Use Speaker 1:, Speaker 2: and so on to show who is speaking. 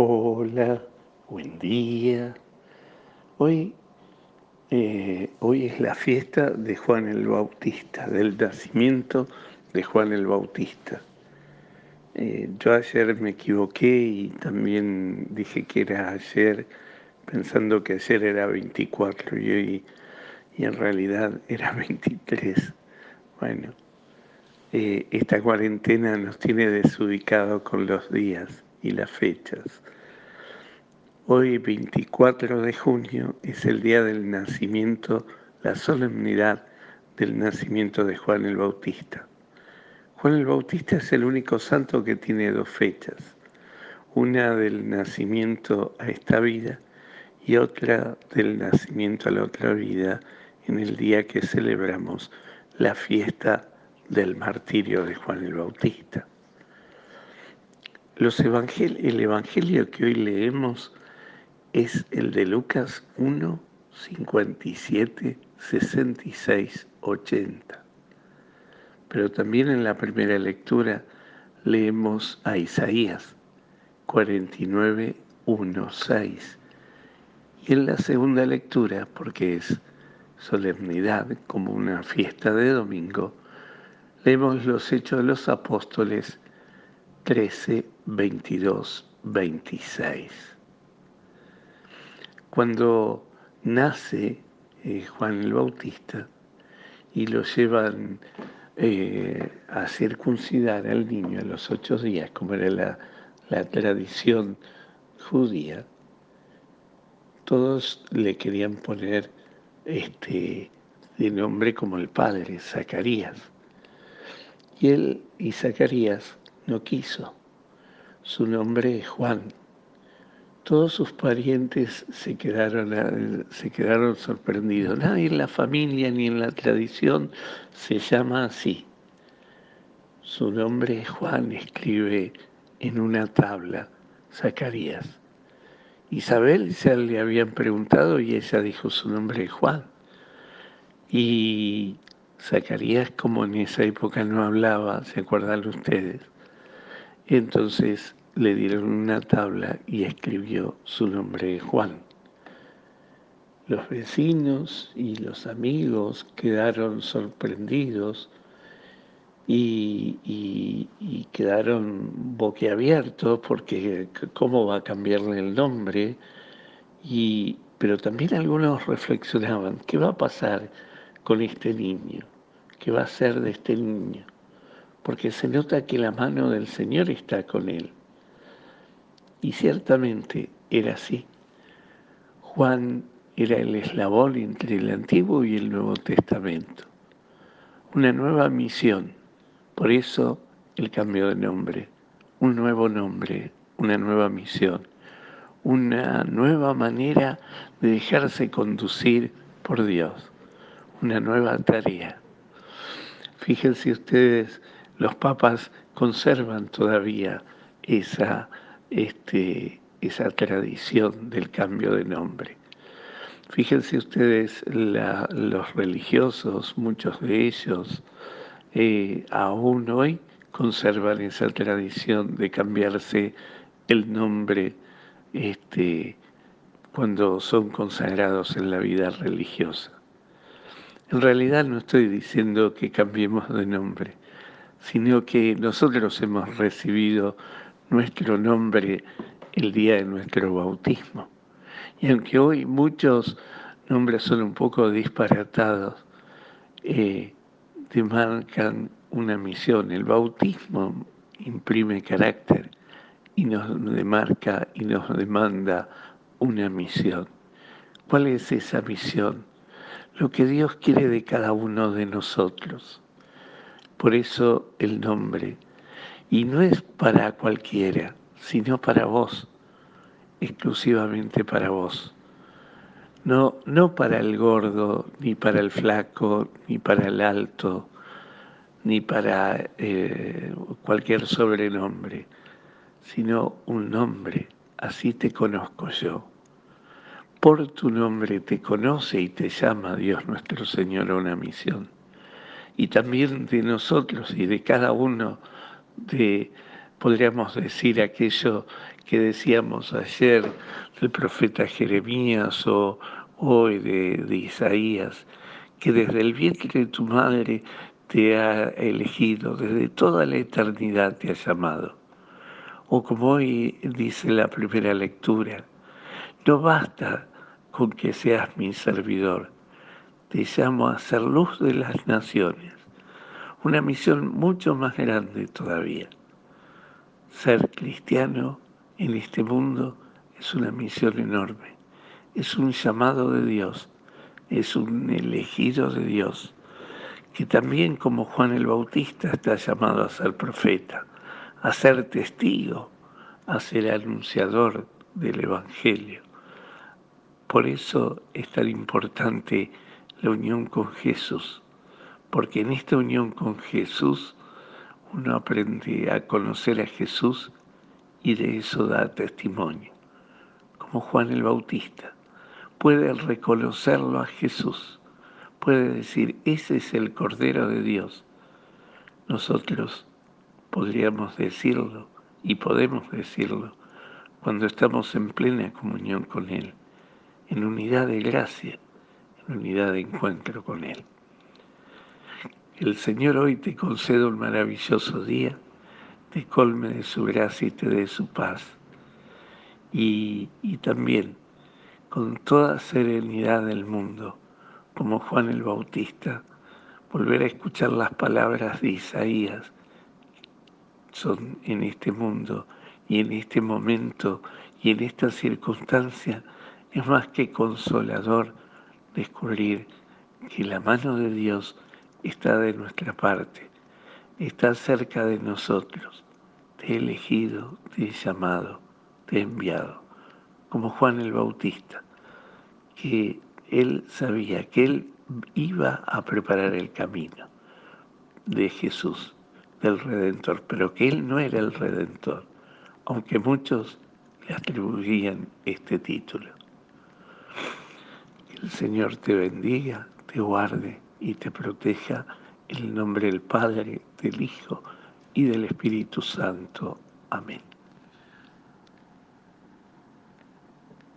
Speaker 1: Hola, buen día. Hoy, eh, hoy es la fiesta de Juan el Bautista, del nacimiento de Juan el Bautista. Eh, yo ayer me equivoqué y también dije que era ayer, pensando que ayer era 24 y hoy y en realidad era 23. Bueno, eh, esta cuarentena nos tiene desubicado con los días y las fechas. Hoy, 24 de junio, es el día del nacimiento, la solemnidad del nacimiento de Juan el Bautista. Juan el Bautista es el único santo que tiene dos fechas, una del nacimiento a esta vida y otra del nacimiento a la otra vida en el día que celebramos la fiesta del martirio de Juan el Bautista. Los el Evangelio que hoy leemos es el de Lucas 1, 57, 66, 80. Pero también en la primera lectura leemos a Isaías 49, 1, 6. Y en la segunda lectura, porque es solemnidad como una fiesta de domingo, leemos los Hechos de los Apóstoles 13, 22, 26. Cuando nace eh, Juan el Bautista y lo llevan eh, a circuncidar al niño a los ocho días, como era la, tradición judía, todos le querían poner este, de nombre como el padre, Zacarías. Y él y Zacarías no quiso. Su nombre es Juan. Todos sus parientes se quedaron, se quedaron sorprendidos. Nadie en la familia ni en la tradición se llama así. Su nombre es Juan, escribe en una tabla Zacarías. Isabel ya le habían preguntado y ella dijo su nombre es Juan. Y Zacarías, como en esa época no hablaba, ¿se acuerdan ustedes? Entonces le dieron una tabla y escribió su nombre Juan. Los vecinos y los amigos quedaron sorprendidos y, quedaron boquiabiertos porque cómo va a cambiarle el nombre. Y, pero también algunos reflexionaban, ¿qué va a pasar con este niño? ¿Qué va a ser de este niño? Porque se nota que la mano del Señor está con él. Y ciertamente era así. Juan era el eslabón entre el Antiguo y el Nuevo Testamento. Una nueva misión, por eso el cambio de nombre, un nuevo nombre, una nueva misión, una nueva manera de dejarse conducir por Dios, una nueva tarea. Fíjense ustedes los papas conservan todavía esa, este, esa tradición del cambio de nombre. Fíjense ustedes, los religiosos, muchos de ellos, eh, aún hoy conservan esa tradición de cambiarse el nombre este, cuando son consagrados en la vida religiosa. En realidad no estoy diciendo que cambiemos de nombre, sino que nosotros hemos recibido nuestro nombre el día de nuestro bautismo. Y aunque hoy muchos nombres son un poco disparatados, eh, demarcan una misión. El bautismo imprime carácter y nos demarca y nos demanda una misión. ¿Cuál es esa misión? Lo que Dios quiere de cada uno de nosotros. Por eso el nombre. Y no es para cualquiera, sino para vos, exclusivamente para vos. No, no para el gordo, ni para el flaco, ni para el alto, ni para eh, cualquier sobrenombre, sino un nombre. Así te conozco yo. Por tu nombre te conoce y te llama Dios nuestro Señor a una misión y también de nosotros y de cada uno de, podríamos decir aquello que decíamos ayer del profeta Jeremías o hoy de, Isaías, que desde el vientre de tu madre te ha elegido, desde toda la eternidad te ha llamado. O como hoy dice la primera lectura, no basta con que seas mi servidor, te llamo a ser luz de las naciones, una misión mucho más grande todavía. Ser cristiano en este mundo es una misión enorme, es un llamado de Dios, es un elegido de Dios, que también como Juan el Bautista está llamado a ser profeta, a ser testigo, a ser anunciador del Evangelio. Por eso es tan importante la unión con Jesús, porque en esta unión con Jesús uno aprende a conocer a Jesús y de eso da testimonio, como Juan el Bautista. Puede reconocerlo a Jesús, puede decir, ese es el Cordero de Dios. Nosotros podríamos decirlo y podemos decirlo cuando estamos en plena comunión con Él, en unidad de gracia, unidad de encuentro con Él. El Señor hoy te conceda un maravilloso día, te colme de su gracia y te dé su paz. Y, y también, con toda serenidad del mundo, como Juan el Bautista, volver a escuchar las palabras de Isaías, son en este mundo y en este momento y en esta circunstancia, es más que consolador descubrir que la mano de Dios está de nuestra parte, está cerca de nosotros, te he elegido, te he llamado, te he enviado, como Juan el Bautista, que él sabía que él iba a preparar el camino de Jesús, del Redentor, pero que él no era el Redentor, aunque muchos le atribuían este título. El Señor te bendiga, te guarde y te proteja en el nombre del Padre, del Hijo y del Espíritu Santo. Amén.